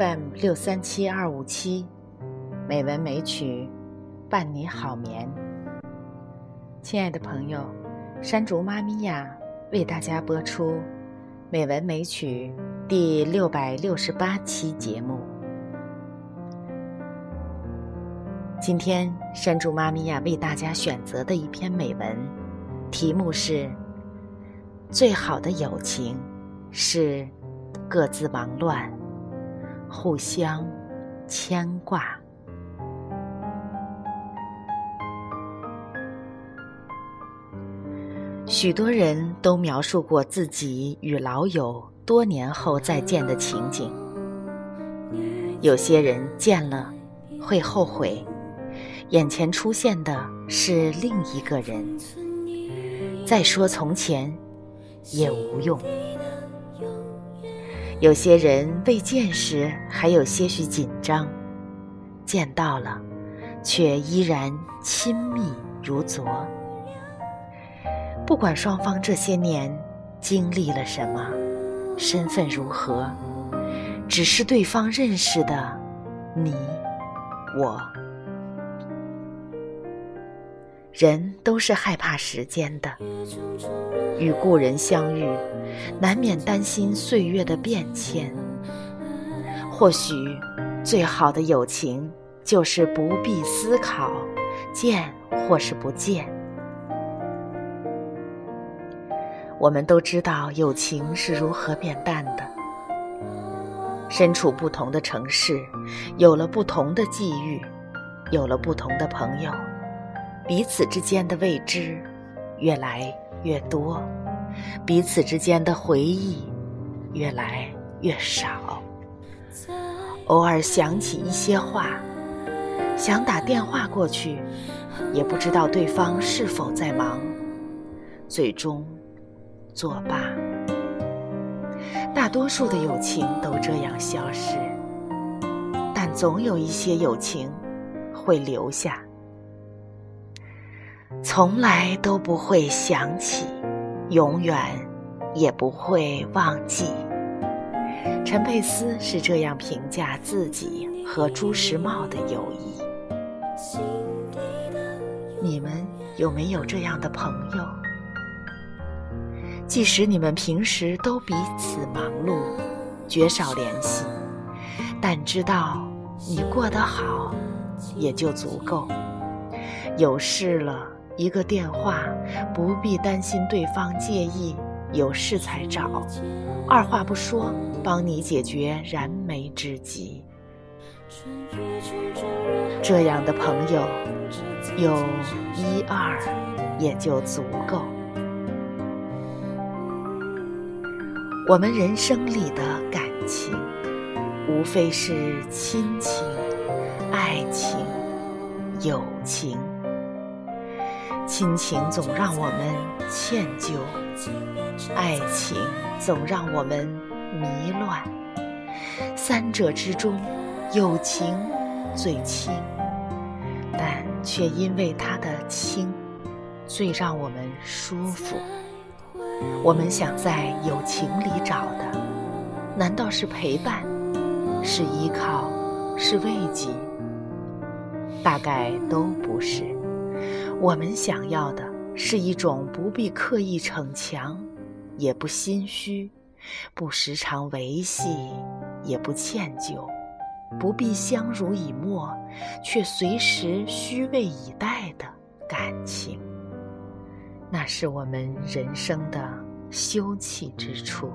FM 六三七二五七，美文美曲伴你好眠。亲爱的朋友，山竹妈咪呀，为大家播出《美文美曲》第六百六十八期节目。今天，山竹妈咪呀为大家选择的一篇美文，题目是《最好的友情是各自忙乱》。互相牵挂。许多人都描述过自己与老友多年后再见的情景。有些人见了会后悔，眼前出现的是另一个人。再说从前，也无用。有些人未见时还有些许紧张，见到了，却依然亲密如昨。不管双方这些年经历了什么，身份如何，只是对方认识的你我。人都是害怕时间的，与故人相遇，难免担心岁月的变迁。或许，最好的友情就是不必思考，见或是不见。我们都知道友情是如何变淡的。身处不同的城市，有了不同的际遇，有了不同的朋友。彼此之间的未知越来越多，彼此之间的回忆越来越少。偶尔想起一些话，想打电话过去，也不知道对方是否在忙，最终作罢。大多数的友情都这样消失，但总有一些友情会留下。从来都不会想起，永远也不会忘记。陈佩斯是这样评价自己和朱时茂的友谊。你们有没有这样的朋友？即使你们平时都彼此忙碌，绝少联系，但知道你过得好，也就足够。有事了。一个电话，不必担心对方介意，有事才找，二话不说帮你解决燃眉之急。这样的朋友，有一二也就足够。我们人生里的感情，无非是亲情、爱情、友情。亲情总让我们歉疚，爱情总让我们迷乱。三者之中，友情最轻，但却因为它的轻，最让我们舒服。我们想在友情里找的，难道是陪伴，是依靠，是慰藉？大概都不是。我们想要的是一种不必刻意逞强，也不心虚，不时常维系，也不歉疚，不必相濡以沫，却随时虚位以待的感情。那是我们人生的休憩之处。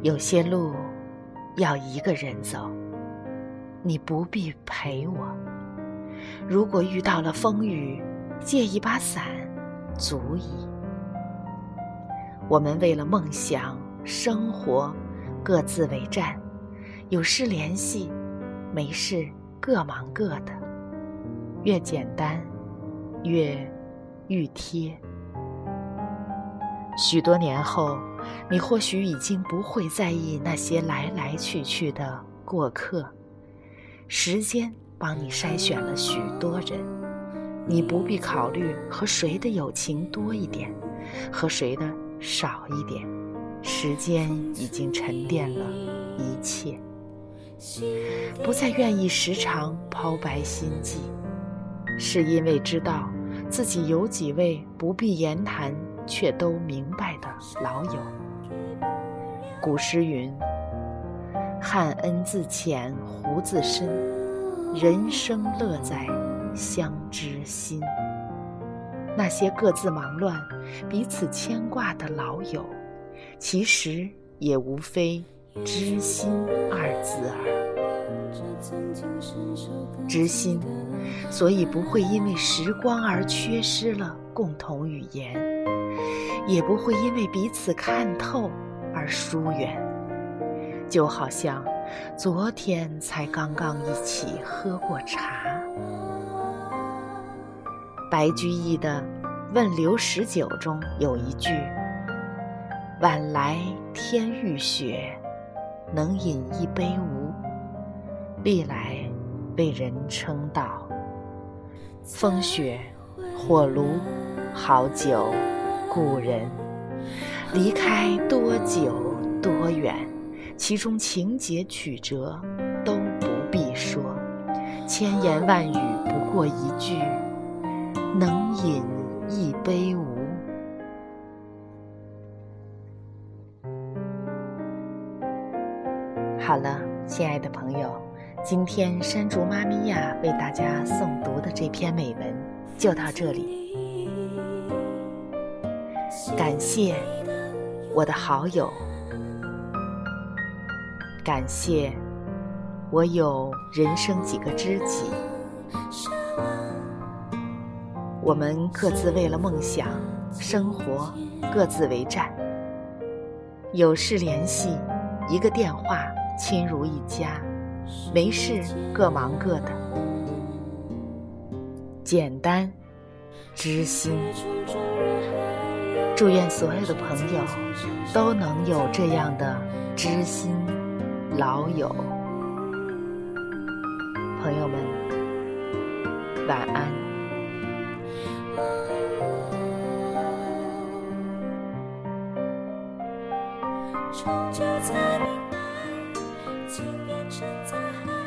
有些路要一个人走，你不必陪我。如果遇到了风雨，借一把伞，足矣。我们为了梦想、生活，各自为战，有事联系，没事各忙各的，越简单，越愈贴。许多年后，你或许已经不会在意那些来来去去的过客，时间。帮你筛选了许多人，你不必考虑和谁的友情多一点，和谁的少一点。时间已经沉淀了一切，不再愿意时常抛白心计，是因为知道自己有几位不必言谈却都明白的老友。古诗云：“汉恩自浅，胡自深，人生乐在相知心。”那些各自忙乱、彼此牵挂的老友，其实也无非“知心”二字儿。知心，所以不会因为时光而缺失了共同语言，也不会因为彼此看透而疏远。就好像昨天才刚刚一起喝过茶。白居易的《问刘十九》中有一句：“晚来天欲雪，能饮一杯无？”历来被人称道。风雪、火炉、好酒、故人，离开多久多远，其中情节曲折都不必说，千言万语不过一句。能饮一杯无？好了，亲爱的朋友，今天山竹妈咪呀为大家诵读的这篇美文就到这里。感谢我的好友，感谢我有人生几个知己。我们各自为了梦想、生活，各自为战。有事联系，一个电话，亲如一家；没事，各忙各的。简单，知心。祝愿所有的朋友都能有这样的知心老友。朋友们，晚安。终究在明白，情变成在海。